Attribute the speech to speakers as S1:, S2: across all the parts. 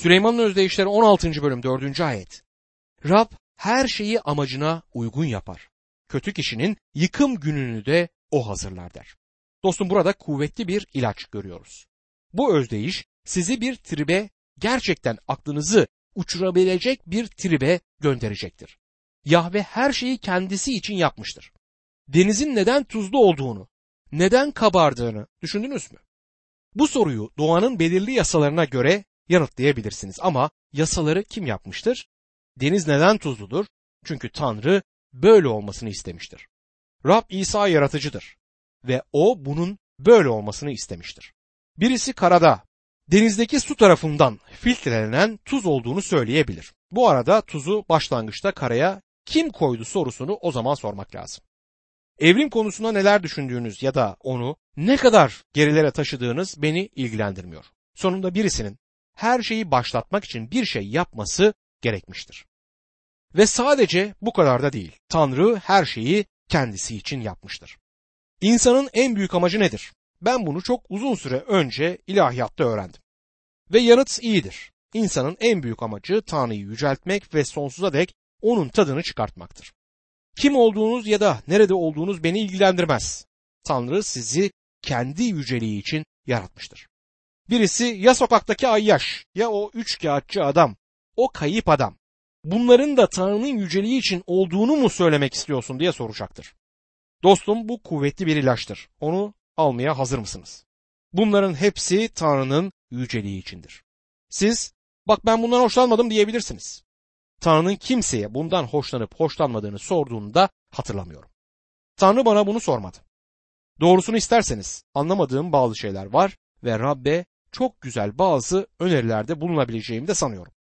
S1: Süleyman'ın özdeyişleri 16. bölüm 4. ayet. Rab her şeyi amacına uygun yapar. Kötü kişinin yıkım gününü de o hazırlar der. Dostum burada kuvvetli bir ilaç görüyoruz. Bu özdeyiş sizi bir tribe gerçekten aklınızı uçurabilecek bir tribe gönderecektir. Yahve her şeyi kendisi için yapmıştır. Denizin neden tuzlu olduğunu, neden kabardığını düşündünüz mü? Bu soruyu doğanın belirli yasalarına göre yanıtlayabilirsiniz ama yasaları kim yapmıştır? Deniz neden tuzludur? Çünkü Tanrı böyle olmasını istemiştir. Rab İsa yaratıcıdır ve o bunun böyle olmasını istemiştir. Birisi karada, denizdeki su tarafından filtrelenen tuz olduğunu söyleyebilir. Bu arada tuzu başlangıçta karaya kim koydu sorusunu o zaman sormak lazım. Evrim konusunda neler düşündüğünüz ya da onu ne kadar gerilere taşıdığınız beni ilgilendirmiyor. Sonunda birisinin her şeyi başlatmak için bir şey yapması gerekmiştir. Ve sadece bu kadar da değil. Tanrı her şeyi kendisi için yapmıştır. İnsanın en büyük amacı nedir? Ben bunu çok uzun süre önce ilahiyatta öğrendim. Ve yanıt iyidir. İnsanın en büyük amacı Tanrı'yı yüceltmek ve sonsuza dek onun tadını çıkartmaktır. Kim olduğunuz ya da nerede olduğunuz beni ilgilendirmez. Tanrı sizi kendi yüceliği için yaratmıştır. Birisi ya sokaktaki ayyaş ya o üç kağıtçı adam, o kayıp adam. Bunların da Tanrı'nın yüceliği için olduğunu mu söylemek istiyorsun diye soracaktır. Dostum bu kuvvetli bir ilaçtır. Onu almaya hazır mısınız? Bunların hepsi Tanrı'nın yüceliği içindir. Siz bak ben bundan hoşlanmadım diyebilirsiniz. Tanrı'nın kimseye bundan hoşlanıp hoşlanmadığını sorduğunda hatırlamıyorum. Tanrı bana bunu sormadı. Doğrusunu isterseniz anlamadığım bazı şeyler var ve Rabbe çok güzel bazı önerilerde bulunabileceğimi de sanıyorum.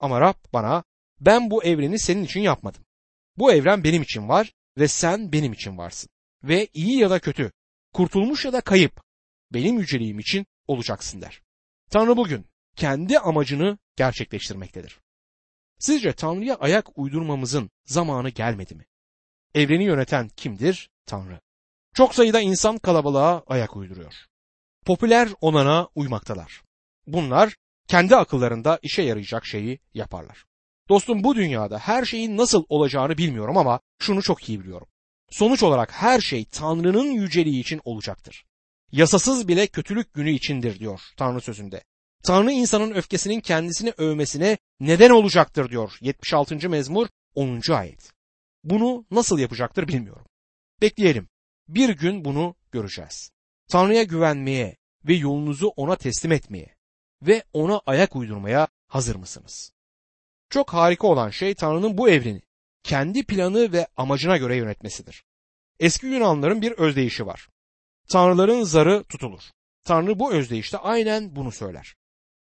S1: Ama Rab bana ben bu evreni senin için yapmadım. Bu evren benim için var ve sen benim için varsın. Ve iyi ya da kötü, kurtulmuş ya da kayıp benim yüceliğim için olacaksın der. Tanrı bugün kendi amacını gerçekleştirmektedir. Sizce Tanrı'ya ayak uydurmamızın zamanı gelmedi mi? Evreni yöneten kimdir? Tanrı. Çok sayıda insan kalabalığa ayak uyduruyor. Popüler onana uymaktalar. Bunlar kendi akıllarında işe yarayacak şeyi yaparlar. Dostum bu dünyada her şeyin nasıl olacağını bilmiyorum ama şunu çok iyi biliyorum. Sonuç olarak her şey Tanrı'nın yüceliği için olacaktır. Yasasız bile kötülük günü içindir diyor Tanrı sözünde. Tanrı insanın öfkesinin kendisini övmesine neden olacaktır diyor 76. mezmur 10. ayet. Bunu nasıl yapacaktır bilmiyorum. Bekleyelim. Bir gün bunu göreceğiz. Tanrı'ya güvenmeye ve yolunuzu ona teslim etmeye ve ona ayak uydurmaya hazır mısınız? Çok harika olan şey Tanrı'nın bu evreni kendi planı ve amacına göre yönetmesidir. Eski Yunanların bir özdeyişi var. Tanrıların zarı tutulur. Tanrı bu özdeyişte aynen bunu söyler.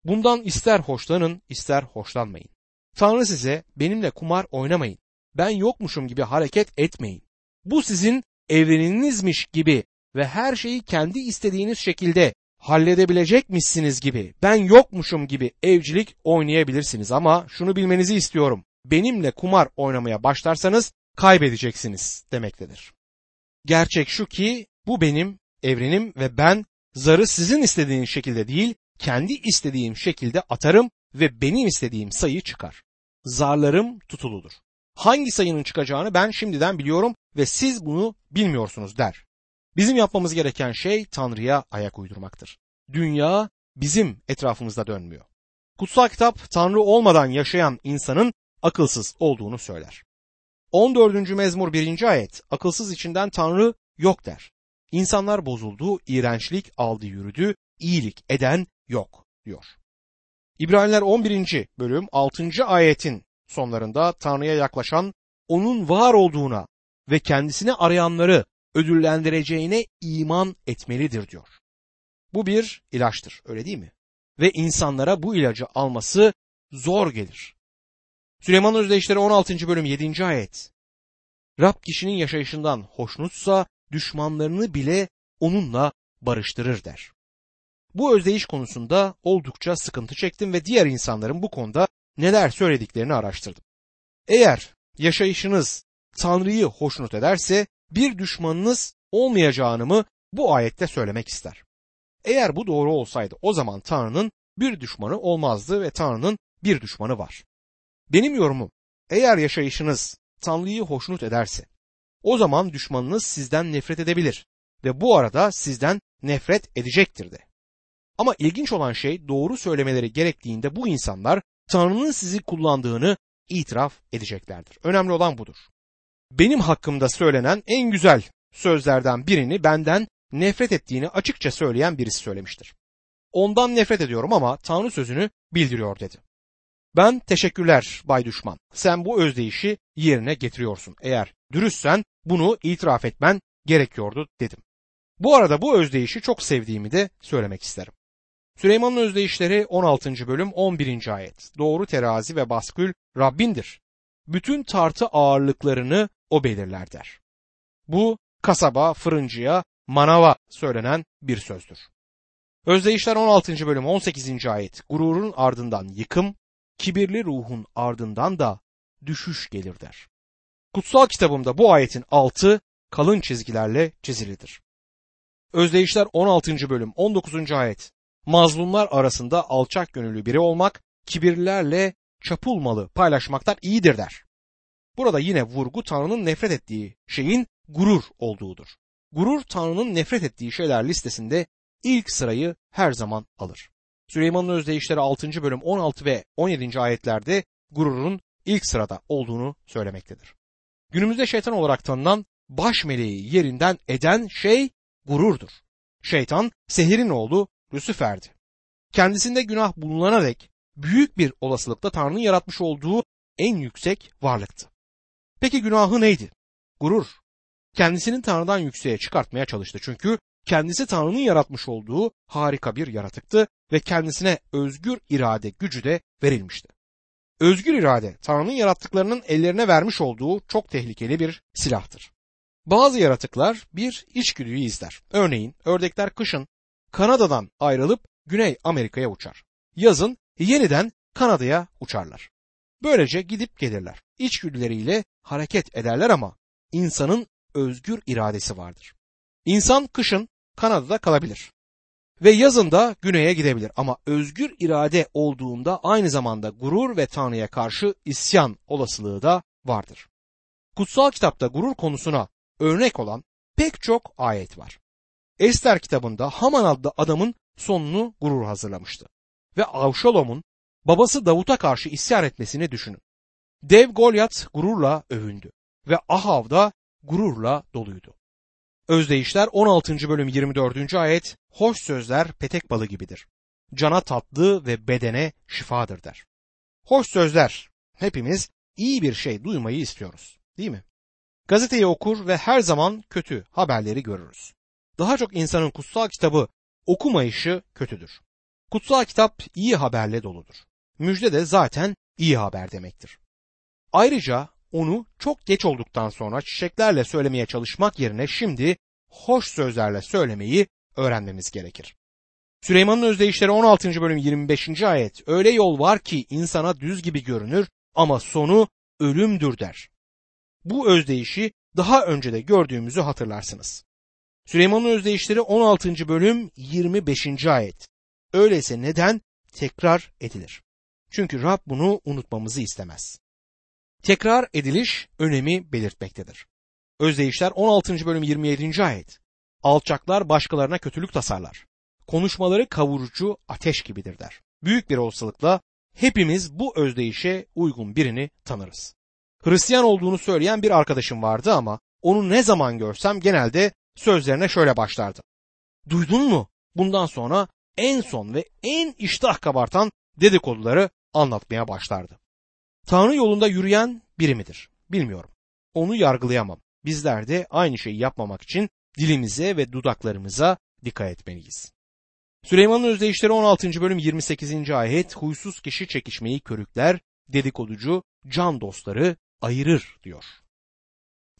S1: Bundan ister hoşlanın ister hoşlanmayın. Tanrı size benimle kumar oynamayın. Ben yokmuşum gibi hareket etmeyin. Bu sizin evreninizmiş gibi ve her şeyi kendi istediğiniz şekilde halledebilecekmişsiniz gibi, ben yokmuşum gibi evcilik oynayabilirsiniz ama şunu bilmenizi istiyorum. Benimle kumar oynamaya başlarsanız kaybedeceksiniz demektedir. Gerçek şu ki bu benim evrenim ve ben zarı sizin istediğiniz şekilde değil, kendi istediğim şekilde atarım ve benim istediğim sayı çıkar. Zarlarım tutuludur. Hangi sayının çıkacağını ben şimdiden biliyorum ve siz bunu bilmiyorsunuz der. Bizim yapmamız gereken şey Tanrı'ya ayak uydurmaktır. Dünya bizim etrafımızda dönmüyor. Kutsal kitap Tanrı olmadan yaşayan insanın akılsız olduğunu söyler. 14. mezmur 1. ayet akılsız içinden Tanrı yok der. İnsanlar bozuldu, iğrençlik aldı yürüdü, iyilik eden yok diyor. İbraniler 11. bölüm 6. ayetin sonlarında Tanrı'ya yaklaşan onun var olduğuna ve kendisini arayanları ödüllendireceğine iman etmelidir diyor. Bu bir ilaçtır öyle değil mi? Ve insanlara bu ilacı alması zor gelir. Süleyman Özdeyişleri 16. bölüm 7. ayet. Rab kişinin yaşayışından hoşnutsa düşmanlarını bile onunla barıştırır der. Bu özdeyiş konusunda oldukça sıkıntı çektim ve diğer insanların bu konuda neler söylediklerini araştırdım. Eğer yaşayışınız Tanrı'yı hoşnut ederse bir düşmanınız olmayacağını mı bu ayette söylemek ister. Eğer bu doğru olsaydı o zaman Tanrı'nın bir düşmanı olmazdı ve Tanrı'nın bir düşmanı var. Benim yorumum eğer yaşayışınız Tanrı'yı hoşnut ederse o zaman düşmanınız sizden nefret edebilir ve bu arada sizden nefret edecektir de. Ama ilginç olan şey doğru söylemeleri gerektiğinde bu insanlar Tanrı'nın sizi kullandığını itiraf edeceklerdir. Önemli olan budur. Benim hakkımda söylenen en güzel sözlerden birini benden nefret ettiğini açıkça söyleyen birisi söylemiştir. Ondan nefret ediyorum ama Tanrı sözünü bildiriyor dedi. Ben teşekkürler Bay Düşman. Sen bu özdeyişi yerine getiriyorsun. Eğer dürüstsen bunu itiraf etmen gerekiyordu dedim. Bu arada bu özdeyişi çok sevdiğimi de söylemek isterim. Süleyman'ın özdeyişleri 16. bölüm 11. ayet. Doğru terazi ve baskül Rabbindir. Bütün tartı ağırlıklarını o belirler der. Bu kasaba, fırıncıya, manava söylenen bir sözdür. Özdeyişler 16. bölüm 18. ayet. Gururun ardından yıkım, kibirli ruhun ardından da düşüş gelir der. Kutsal kitabımda bu ayetin altı kalın çizgilerle çizilidir. Özdeyişler 16. bölüm 19. ayet. Mazlumlar arasında alçak gönüllü biri olmak, kibirlilerle çapulmalı paylaşmaktan iyidir der. Burada yine vurgu Tanrı'nın nefret ettiği şeyin gurur olduğudur. Gurur Tanrı'nın nefret ettiği şeyler listesinde ilk sırayı her zaman alır. Süleyman'ın özdeyişleri 6. bölüm 16 ve 17. ayetlerde gururun ilk sırada olduğunu söylemektedir. Günümüzde şeytan olarak tanınan baş meleği yerinden eden şey gururdur. Şeytan sehirin oğlu Lucifer'di. Kendisinde günah bulunana dek büyük bir olasılıkla Tanrı'nın yaratmış olduğu en yüksek varlıktı. Peki günahı neydi? Gurur. Kendisinin Tanrı'dan yükseğe çıkartmaya çalıştı. Çünkü kendisi Tanrı'nın yaratmış olduğu harika bir yaratıktı ve kendisine özgür irade gücü de verilmişti. Özgür irade Tanrı'nın yarattıklarının ellerine vermiş olduğu çok tehlikeli bir silahtır. Bazı yaratıklar bir içgüdüyü izler. Örneğin ördekler kışın Kanada'dan ayrılıp Güney Amerika'ya uçar. Yazın yeniden Kanada'ya uçarlar. Böylece gidip gelirler. İçgüdüleriyle hareket ederler ama insanın özgür iradesi vardır. İnsan kışın Kanada'da kalabilir ve yazında güneye gidebilir ama özgür irade olduğunda aynı zamanda gurur ve Tanrı'ya karşı isyan olasılığı da vardır. Kutsal kitapta gurur konusuna örnek olan pek çok ayet var. Ester kitabında Haman adlı adamın sonunu gurur hazırlamıştı. Ve Avşalom'un babası Davut'a karşı isyan etmesini düşünün. Dev Golyat gururla övündü ve Ahav da gururla doluydu. Özdeyişler 16. bölüm 24. ayet hoş sözler petek balı gibidir. Cana tatlı ve bedene şifadır der. Hoş sözler hepimiz iyi bir şey duymayı istiyoruz değil mi? Gazeteyi okur ve her zaman kötü haberleri görürüz. Daha çok insanın kutsal kitabı okumayışı kötüdür. Kutsal kitap iyi haberle doludur. Müjde de zaten iyi haber demektir. Ayrıca onu çok geç olduktan sonra çiçeklerle söylemeye çalışmak yerine şimdi hoş sözlerle söylemeyi öğrenmemiz gerekir. Süleyman'ın özdeyişleri 16. bölüm 25. ayet öyle yol var ki insana düz gibi görünür ama sonu ölümdür der. Bu özdeyişi daha önce de gördüğümüzü hatırlarsınız. Süleyman'ın özdeyişleri 16. bölüm 25. ayet. Öyleyse neden tekrar edilir? Çünkü Rab bunu unutmamızı istemez. Tekrar ediliş önemi belirtmektedir. Özdeyişler 16. bölüm 27. ayet. Alçaklar başkalarına kötülük tasarlar. Konuşmaları kavurucu ateş gibidir der. Büyük bir olasılıkla hepimiz bu özdeyişe uygun birini tanırız. Hristiyan olduğunu söyleyen bir arkadaşım vardı ama onu ne zaman görsem genelde sözlerine şöyle başlardı. Duydun mu? Bundan sonra en son ve en iştah kabartan dedikoduları anlatmaya başlardı. Tanrı yolunda yürüyen biri midir? Bilmiyorum. Onu yargılayamam. Bizler de aynı şeyi yapmamak için dilimize ve dudaklarımıza dikkat etmeliyiz. Süleyman'ın özdeyişleri 16. bölüm 28. ayet huysuz kişi çekişmeyi körükler, dedikoducu can dostları ayırır diyor.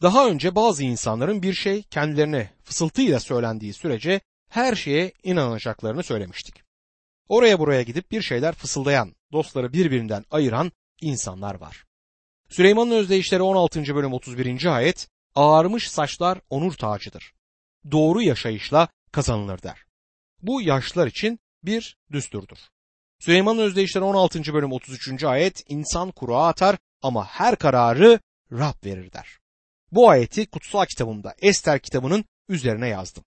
S1: Daha önce bazı insanların bir şey kendilerine fısıltıyla söylendiği sürece her şeye inanacaklarını söylemiştik. Oraya buraya gidip bir şeyler fısıldayan, dostları birbirinden ayıran insanlar var. Süleyman'ın özdeyişleri 16. bölüm 31. ayet ağarmış saçlar onur tacıdır. Doğru yaşayışla kazanılır der. Bu yaşlılar için bir düsturdur. Süleyman'ın özdeyişleri 16. bölüm 33. ayet insan kura atar ama her kararı Rab verir der. Bu ayeti kutsal kitabımda Ester kitabının üzerine yazdım.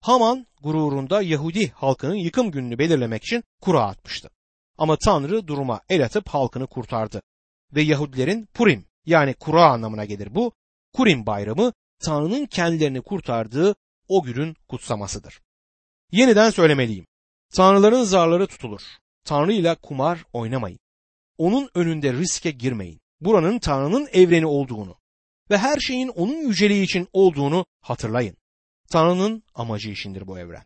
S1: Haman gururunda Yahudi halkının yıkım gününü belirlemek için kura atmıştı. Ama Tanrı duruma el atıp halkını kurtardı. Ve Yahudilerin Purim yani kura anlamına gelir bu. Kurim bayramı Tanrı'nın kendilerini kurtardığı o günün kutsamasıdır. Yeniden söylemeliyim. Tanrıların zarları tutulur. Tanrı ile kumar oynamayın. Onun önünde riske girmeyin. Buranın Tanrı'nın evreni olduğunu ve her şeyin onun yüceliği için olduğunu hatırlayın. Tanrı'nın amacı içindir bu evren.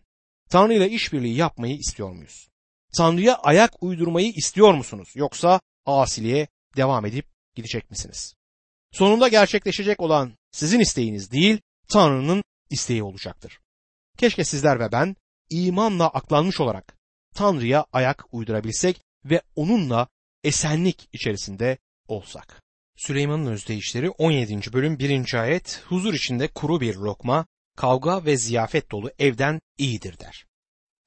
S1: Tanrı ile işbirliği yapmayı istiyor muyuz? Tanrı'ya ayak uydurmayı istiyor musunuz? Yoksa asiliğe devam edip gidecek misiniz? Sonunda gerçekleşecek olan sizin isteğiniz değil, Tanrı'nın isteği olacaktır. Keşke sizler ve ben imanla aklanmış olarak Tanrı'ya ayak uydurabilsek ve onunla esenlik içerisinde olsak. Süleyman'ın özdeyişleri 17. bölüm 1. ayet huzur içinde kuru bir lokma, kavga ve ziyafet dolu evden iyidir der.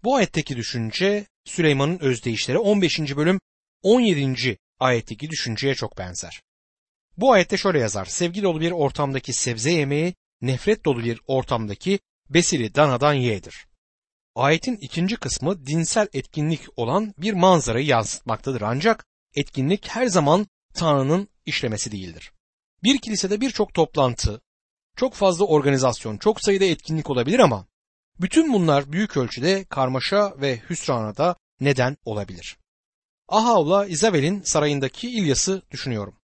S1: Bu ayetteki düşünce Süleyman'ın özdeyişleri 15. bölüm 17. ayetteki düşünceye çok benzer. Bu ayette şöyle yazar. Sevgi dolu bir ortamdaki sebze yemeği, nefret dolu bir ortamdaki besili danadan yeğdir. Ayetin ikinci kısmı dinsel etkinlik olan bir manzarayı yansıtmaktadır ancak etkinlik her zaman Tanrı'nın işlemesi değildir. Bir kilisede birçok toplantı, çok fazla organizasyon, çok sayıda etkinlik olabilir ama bütün bunlar büyük ölçüde karmaşa ve hüsrana da neden olabilir. Ahav'la İzabel'in sarayındaki İlyas'ı düşünüyorum.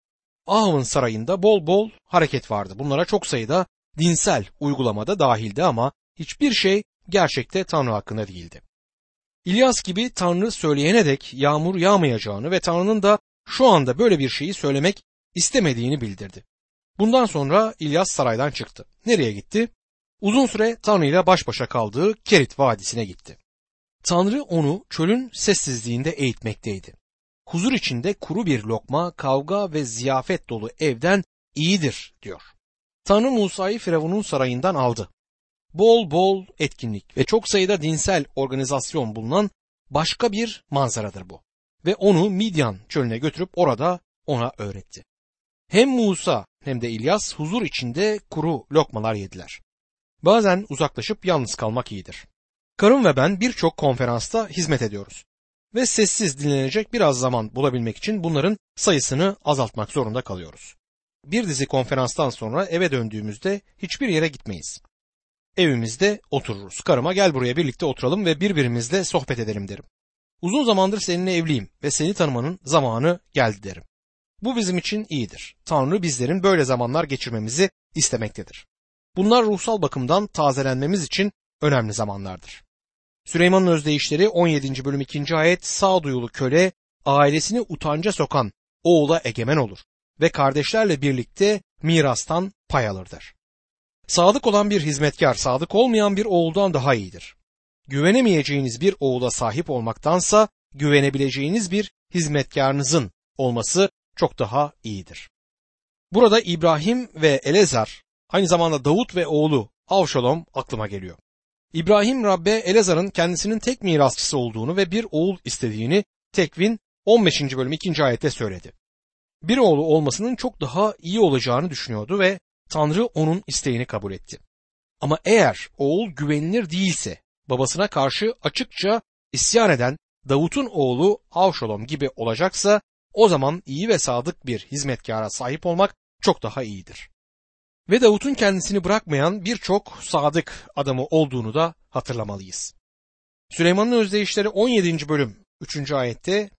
S1: Ahav'ın sarayında bol bol hareket vardı. Bunlara çok sayıda dinsel uygulamada dahildi ama hiçbir şey gerçekte Tanrı hakkında değildi. İlyas gibi Tanrı söyleyene dek yağmur yağmayacağını ve Tanrı'nın da şu anda böyle bir şeyi söylemek istemediğini bildirdi. Bundan sonra İlyas saraydan çıktı. Nereye gitti? Uzun süre Tanrı ile baş başa kaldığı Kerit Vadisi'ne gitti. Tanrı onu çölün sessizliğinde eğitmekteydi. Huzur içinde kuru bir lokma, kavga ve ziyafet dolu evden iyidir diyor. Tanrı Musa'yı Firavun'un sarayından aldı. Bol bol etkinlik ve çok sayıda dinsel organizasyon bulunan başka bir manzaradır bu. Ve onu Midyan çölüne götürüp orada ona öğretti. Hem Musa hem de İlyas huzur içinde kuru lokmalar yediler. Bazen uzaklaşıp yalnız kalmak iyidir. Karım ve ben birçok konferansta hizmet ediyoruz. Ve sessiz dinlenecek biraz zaman bulabilmek için bunların sayısını azaltmak zorunda kalıyoruz. Bir dizi konferanstan sonra eve döndüğümüzde hiçbir yere gitmeyiz. Evimizde otururuz. Karıma gel buraya birlikte oturalım ve birbirimizle sohbet edelim derim. Uzun zamandır seninle evliyim ve seni tanımanın zamanı geldi derim. Bu bizim için iyidir. Tanrı bizlerin böyle zamanlar geçirmemizi istemektedir. Bunlar ruhsal bakımdan tazelenmemiz için önemli zamanlardır. Süleyman'ın özdeyişleri 17. bölüm 2. ayet sağduyulu köle ailesini utanca sokan oğula egemen olur ve kardeşlerle birlikte mirastan pay alırdır. Sadık olan bir hizmetkar sadık olmayan bir oğuldan daha iyidir. Güvenemeyeceğiniz bir oğula sahip olmaktansa güvenebileceğiniz bir hizmetkarınızın olması çok daha iyidir. Burada İbrahim ve Elezar aynı zamanda Davut ve oğlu Avşalom aklıma geliyor. İbrahim Rabbe Elezar'ın kendisinin tek mirasçısı olduğunu ve bir oğul istediğini Tekvin 15. bölüm 2. ayette söyledi. Bir oğlu olmasının çok daha iyi olacağını düşünüyordu ve Tanrı onun isteğini kabul etti. Ama eğer oğul güvenilir değilse babasına karşı açıkça isyan eden Davut'un oğlu Avşalom gibi olacaksa o zaman iyi ve sadık bir hizmetkara sahip olmak çok daha iyidir. Ve Davut'un kendisini bırakmayan birçok sadık adamı olduğunu da hatırlamalıyız. Süleyman'ın özdeyişleri 17. bölüm 3. ayette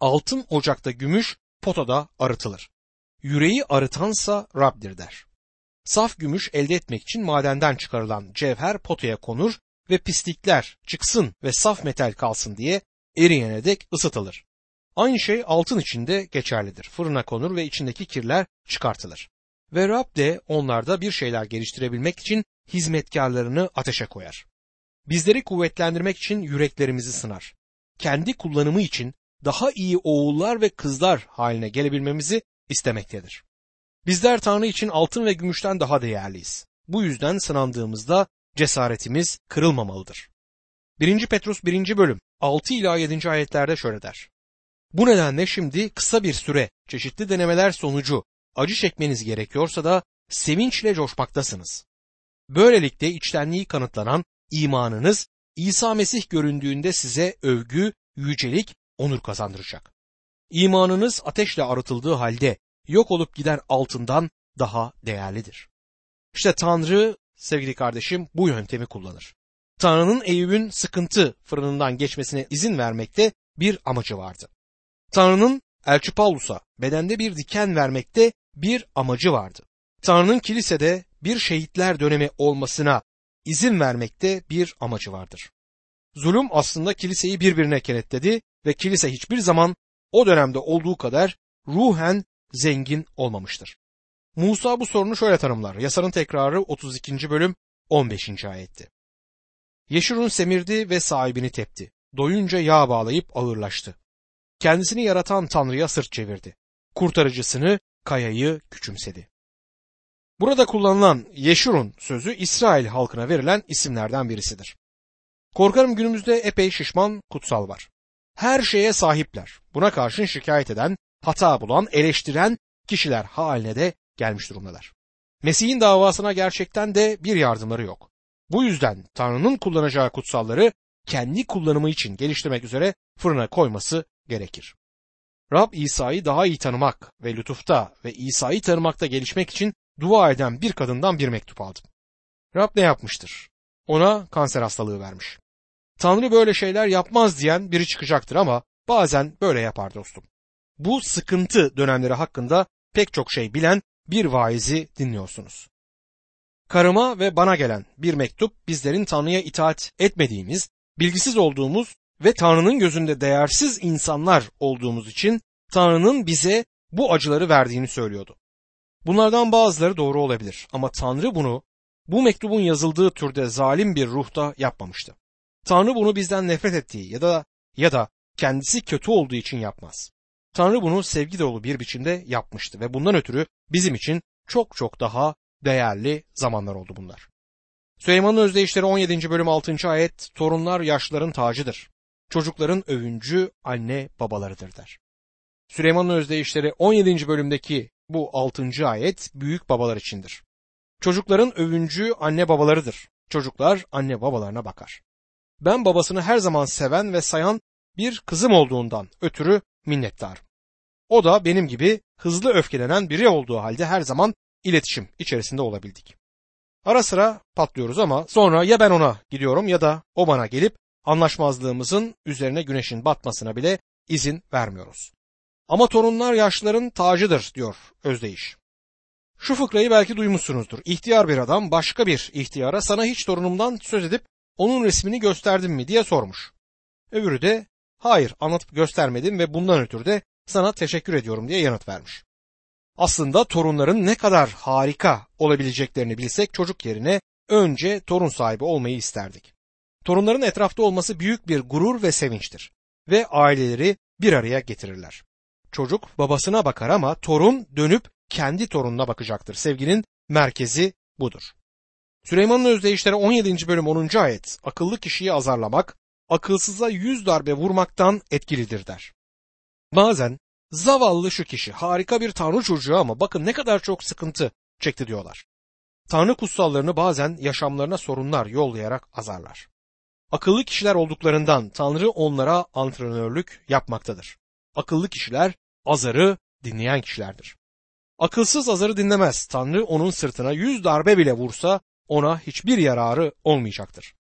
S1: altın ocakta gümüş potada arıtılır. Yüreği arıtansa Rab'dir der. Saf gümüş elde etmek için madenden çıkarılan cevher potaya konur ve pislikler çıksın ve saf metal kalsın diye eriyene dek ısıtılır. Aynı şey altın içinde geçerlidir. Fırına konur ve içindeki kirler çıkartılır. Ve Rab de onlarda bir şeyler geliştirebilmek için hizmetkarlarını ateşe koyar. Bizleri kuvvetlendirmek için yüreklerimizi sınar. Kendi kullanımı için daha iyi oğullar ve kızlar haline gelebilmemizi istemektedir. Bizler Tanrı için altın ve gümüşten daha değerliyiz. Bu yüzden sınandığımızda cesaretimiz kırılmamalıdır. 1. Petrus 1. bölüm 6 ila 7. ayetlerde şöyle der. Bu nedenle şimdi kısa bir süre çeşitli denemeler sonucu acı çekmeniz gerekiyorsa da sevinçle coşmaktasınız. Böylelikle içtenliği kanıtlanan imanınız İsa Mesih göründüğünde size övgü, yücelik, onur kazandıracak. İmanınız ateşle arıtıldığı halde yok olup giden altından daha değerlidir. İşte Tanrı sevgili kardeşim bu yöntemi kullanır. Tanrı'nın Eyüp'ün sıkıntı fırınından geçmesine izin vermekte bir amacı vardı. Tanrı'nın Elçi Paulus'a bedende bir diken vermekte bir amacı vardı. Tanrı'nın kilisede bir şehitler dönemi olmasına izin vermekte bir amacı vardır. Zulüm aslında kiliseyi birbirine kenetledi ve kilise hiçbir zaman o dönemde olduğu kadar ruhen zengin olmamıştır. Musa bu sorunu şöyle tanımlar. Yasanın tekrarı 32. bölüm 15. ayetti. Yeşurun semirdi ve sahibini tepti. Doyunca yağ bağlayıp ağırlaştı. Kendisini yaratan Tanrı'ya sırt çevirdi. Kurtarıcısını, kayayı küçümsedi. Burada kullanılan Yeşurun sözü İsrail halkına verilen isimlerden birisidir. Korkarım günümüzde epey şişman kutsal var. Her şeye sahipler. Buna karşın şikayet eden, hata bulan, eleştiren kişiler haline de gelmiş durumdalar. Mesih'in davasına gerçekten de bir yardımları yok. Bu yüzden Tanrı'nın kullanacağı kutsalları kendi kullanımı için geliştirmek üzere fırına koyması gerekir. Rab İsa'yı daha iyi tanımak ve lütufta ve İsa'yı tanımakta gelişmek için dua eden bir kadından bir mektup aldım. Rab ne yapmıştır? Ona kanser hastalığı vermiş. Tanrı böyle şeyler yapmaz diyen biri çıkacaktır ama bazen böyle yapar dostum. Bu sıkıntı dönemleri hakkında pek çok şey bilen bir vaizi dinliyorsunuz. Karıma ve bana gelen bir mektup bizlerin Tanrı'ya itaat etmediğimiz, bilgisiz olduğumuz ve Tanrı'nın gözünde değersiz insanlar olduğumuz için Tanrı'nın bize bu acıları verdiğini söylüyordu. Bunlardan bazıları doğru olabilir ama Tanrı bunu bu mektubun yazıldığı türde zalim bir ruhta yapmamıştı. Tanrı bunu bizden nefret ettiği ya da ya da kendisi kötü olduğu için yapmaz. Tanrı bunu sevgi dolu bir biçimde yapmıştı ve bundan ötürü bizim için çok çok daha değerli zamanlar oldu bunlar. Süleyman'ın özdeyişleri 17. bölüm 6. ayet torunlar yaşların tacıdır. Çocukların övüncü anne babalarıdır der. Süleyman'ın özdeyişleri 17. bölümdeki bu 6. ayet büyük babalar içindir. Çocukların övüncü anne babalarıdır. Çocuklar anne babalarına bakar. Ben babasını her zaman seven ve sayan bir kızım olduğundan ötürü minnettarım. O da benim gibi hızlı öfkelenen biri olduğu halde her zaman iletişim içerisinde olabildik. Ara sıra patlıyoruz ama sonra ya ben ona gidiyorum ya da o bana gelip anlaşmazlığımızın üzerine güneşin batmasına bile izin vermiyoruz. Ama torunlar yaşlıların tacıdır diyor özdeyiş. Şu fıkrayı belki duymuşsunuzdur. İhtiyar bir adam başka bir ihtiyara sana hiç torunumdan söz edip onun resmini gösterdim mi diye sormuş. Öbürü de hayır anlatıp göstermedim ve bundan ötürü de sana teşekkür ediyorum diye yanıt vermiş. Aslında torunların ne kadar harika olabileceklerini bilsek çocuk yerine önce torun sahibi olmayı isterdik. Torunların etrafta olması büyük bir gurur ve sevinçtir ve aileleri bir araya getirirler. Çocuk babasına bakar ama torun dönüp kendi torununa bakacaktır. Sevginin merkezi budur. Süleyman'ın özdeyişleri 17. bölüm 10. ayet akıllı kişiyi azarlamak, akılsıza yüz darbe vurmaktan etkilidir der. Bazen zavallı şu kişi harika bir tanrı çocuğu ama bakın ne kadar çok sıkıntı çekti diyorlar. Tanrı kutsallarını bazen yaşamlarına sorunlar yollayarak azarlar. Akıllı kişiler olduklarından Tanrı onlara antrenörlük yapmaktadır. Akıllı kişiler azarı dinleyen kişilerdir. Akılsız azarı dinlemez. Tanrı onun sırtına yüz darbe bile vursa ona hiçbir yararı olmayacaktır.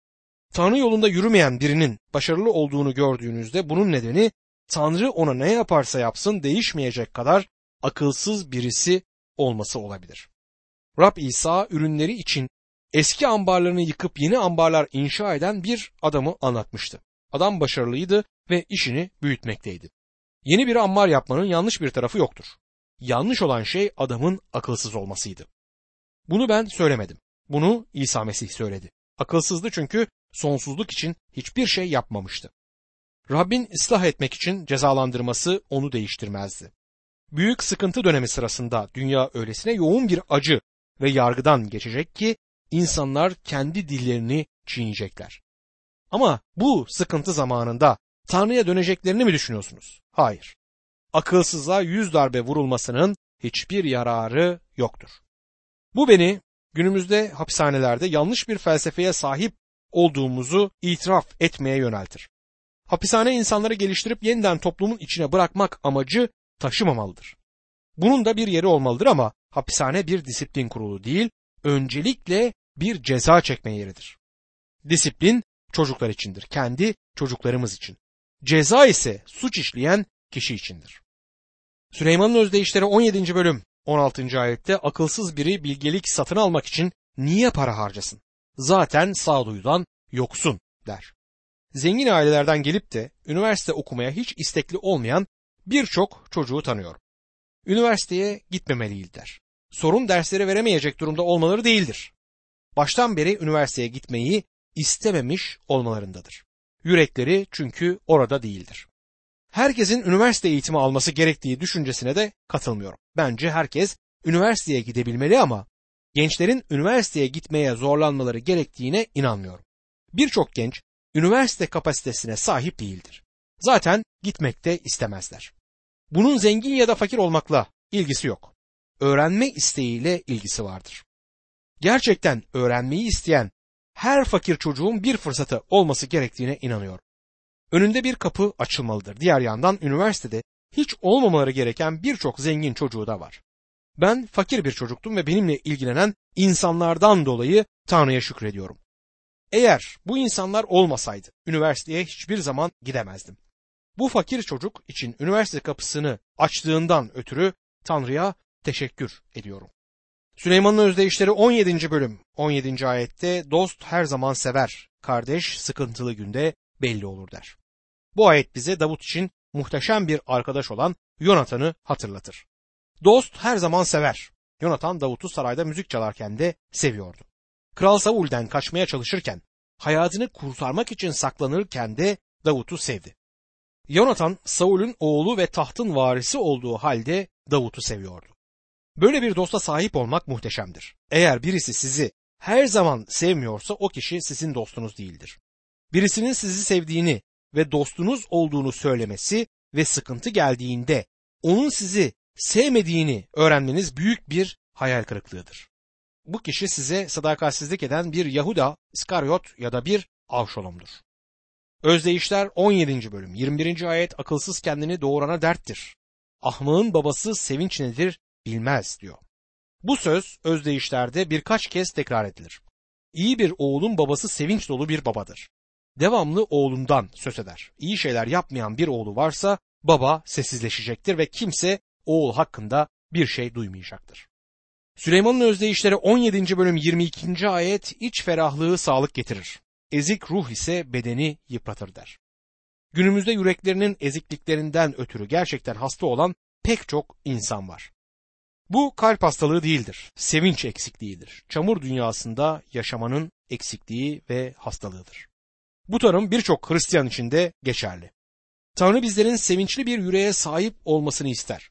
S1: Tanrı yolunda yürümeyen birinin başarılı olduğunu gördüğünüzde bunun nedeni Tanrı ona ne yaparsa yapsın değişmeyecek kadar akılsız birisi olması olabilir. Rab İsa ürünleri için eski ambarlarını yıkıp yeni ambarlar inşa eden bir adamı anlatmıştı. Adam başarılıydı ve işini büyütmekteydi. Yeni bir ambar yapmanın yanlış bir tarafı yoktur. Yanlış olan şey adamın akılsız olmasıydı. Bunu ben söylemedim. Bunu İsa Mesih söyledi. Akılsızdı çünkü sonsuzluk için hiçbir şey yapmamıştı. Rabbin ıslah etmek için cezalandırması onu değiştirmezdi. Büyük sıkıntı dönemi sırasında dünya öylesine yoğun bir acı ve yargıdan geçecek ki insanlar kendi dillerini çiğneyecekler. Ama bu sıkıntı zamanında Tanrı'ya döneceklerini mi düşünüyorsunuz? Hayır. Akılsızlığa yüz darbe vurulmasının hiçbir yararı yoktur. Bu beni günümüzde hapishanelerde yanlış bir felsefeye sahip olduğumuzu itiraf etmeye yöneltir. Hapishane insanları geliştirip yeniden toplumun içine bırakmak amacı taşımamalıdır. Bunun da bir yeri olmalıdır ama hapishane bir disiplin kurulu değil, öncelikle bir ceza çekme yeridir. Disiplin çocuklar içindir, kendi çocuklarımız için. Ceza ise suç işleyen kişi içindir. Süleyman'ın özdeyişleri 17. bölüm 16. ayette akılsız biri bilgelik satın almak için niye para harcasın? Zaten sağduyudan yoksun der. Zengin ailelerden gelip de üniversite okumaya hiç istekli olmayan birçok çocuğu tanıyorum. Üniversiteye gitmemeliydiler. Sorun derslere veremeyecek durumda olmaları değildir. Baştan beri üniversiteye gitmeyi istememiş olmalarındadır. Yürekleri çünkü orada değildir. Herkesin üniversite eğitimi alması gerektiği düşüncesine de katılmıyorum. Bence herkes üniversiteye gidebilmeli ama gençlerin üniversiteye gitmeye zorlanmaları gerektiğine inanmıyorum. Birçok genç üniversite kapasitesine sahip değildir. Zaten gitmek de istemezler. Bunun zengin ya da fakir olmakla ilgisi yok. Öğrenme isteğiyle ilgisi vardır. Gerçekten öğrenmeyi isteyen her fakir çocuğun bir fırsatı olması gerektiğine inanıyorum. Önünde bir kapı açılmalıdır. Diğer yandan üniversitede hiç olmamaları gereken birçok zengin çocuğu da var. Ben fakir bir çocuktum ve benimle ilgilenen insanlardan dolayı Tanrı'ya şükrediyorum. Eğer bu insanlar olmasaydı üniversiteye hiçbir zaman gidemezdim. Bu fakir çocuk için üniversite kapısını açtığından ötürü Tanrı'ya teşekkür ediyorum. Süleyman'ın özdeyişleri 17. bölüm 17. ayette dost her zaman sever, kardeş sıkıntılı günde belli olur der. Bu ayet bize Davut için muhteşem bir arkadaş olan Yonatan'ı hatırlatır. Dost her zaman sever. Yonatan Davut'u sarayda müzik çalarken de seviyordu. Kral Saul'den kaçmaya çalışırken, hayatını kurtarmak için saklanırken de Davut'u sevdi. Yonatan Saul'ün oğlu ve tahtın varisi olduğu halde Davut'u seviyordu. Böyle bir dosta sahip olmak muhteşemdir. Eğer birisi sizi her zaman sevmiyorsa o kişi sizin dostunuz değildir. Birisinin sizi sevdiğini ve dostunuz olduğunu söylemesi ve sıkıntı geldiğinde onun sizi sevmediğini öğrenmeniz büyük bir hayal kırıklığıdır. Bu kişi size sadakatsizlik eden bir Yahuda, İskaryot ya da bir Avşolom'dur. Özdeyişler 17. bölüm 21. ayet akılsız kendini doğurana derttir. Ahmağın babası sevinç nedir bilmez diyor. Bu söz özdeyişlerde birkaç kez tekrar edilir. İyi bir oğlun babası sevinç dolu bir babadır. Devamlı oğlundan söz eder. İyi şeyler yapmayan bir oğlu varsa baba sessizleşecektir ve kimse oğul hakkında bir şey duymayacaktır. Süleyman'ın özdeyişleri 17. bölüm 22. ayet iç ferahlığı sağlık getirir. Ezik ruh ise bedeni yıpratır der. Günümüzde yüreklerinin ezikliklerinden ötürü gerçekten hasta olan pek çok insan var. Bu kalp hastalığı değildir, sevinç eksikliğidir. Çamur dünyasında yaşamanın eksikliği ve hastalığıdır. Bu tanım birçok Hristiyan için de geçerli. Tanrı bizlerin sevinçli bir yüreğe sahip olmasını ister.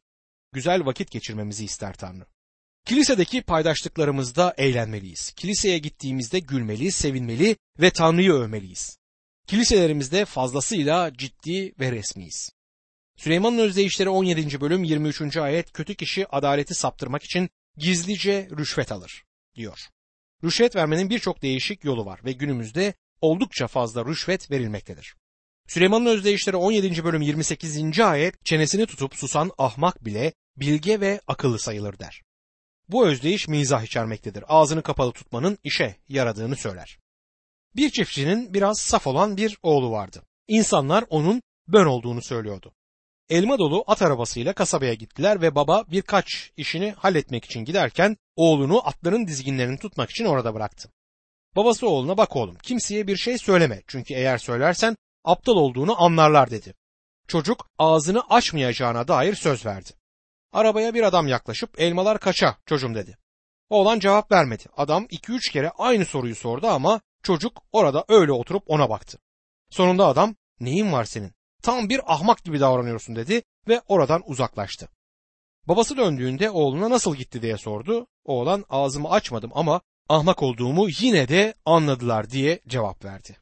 S1: Güzel vakit geçirmemizi ister Tanrı. Kilisedeki paydaşlıklarımızda eğlenmeliyiz. Kiliseye gittiğimizde gülmeli, sevinmeli ve Tanrı'yı övmeliyiz. Kiliselerimizde fazlasıyla ciddi ve resmiyiz. Süleyman'ın özdeyişleri 17. bölüm 23. ayet kötü kişi adaleti saptırmak için gizlice rüşvet alır diyor. Rüşvet vermenin birçok değişik yolu var ve günümüzde oldukça fazla rüşvet verilmektedir. Süleyman'ın özdeyişleri 17. bölüm 28. ayet çenesini tutup susan ahmak bile bilge ve akıllı sayılır der. Bu özdeyiş mizah içermektedir. Ağzını kapalı tutmanın işe yaradığını söyler. Bir çiftçinin biraz saf olan bir oğlu vardı. İnsanlar onun bön olduğunu söylüyordu. Elma dolu at arabasıyla kasabaya gittiler ve baba birkaç işini halletmek için giderken oğlunu atların dizginlerini tutmak için orada bıraktı. Babası oğluna bak oğlum kimseye bir şey söyleme çünkü eğer söylersen aptal olduğunu anlarlar dedi. Çocuk ağzını açmayacağına dair söz verdi. Arabaya bir adam yaklaşıp elmalar kaça çocuğum dedi. Oğlan cevap vermedi. Adam iki üç kere aynı soruyu sordu ama çocuk orada öyle oturup ona baktı. Sonunda adam neyin var senin? Tam bir ahmak gibi davranıyorsun dedi ve oradan uzaklaştı. Babası döndüğünde oğluna nasıl gitti diye sordu. Oğlan ağzımı açmadım ama ahmak olduğumu yine de anladılar diye cevap verdi.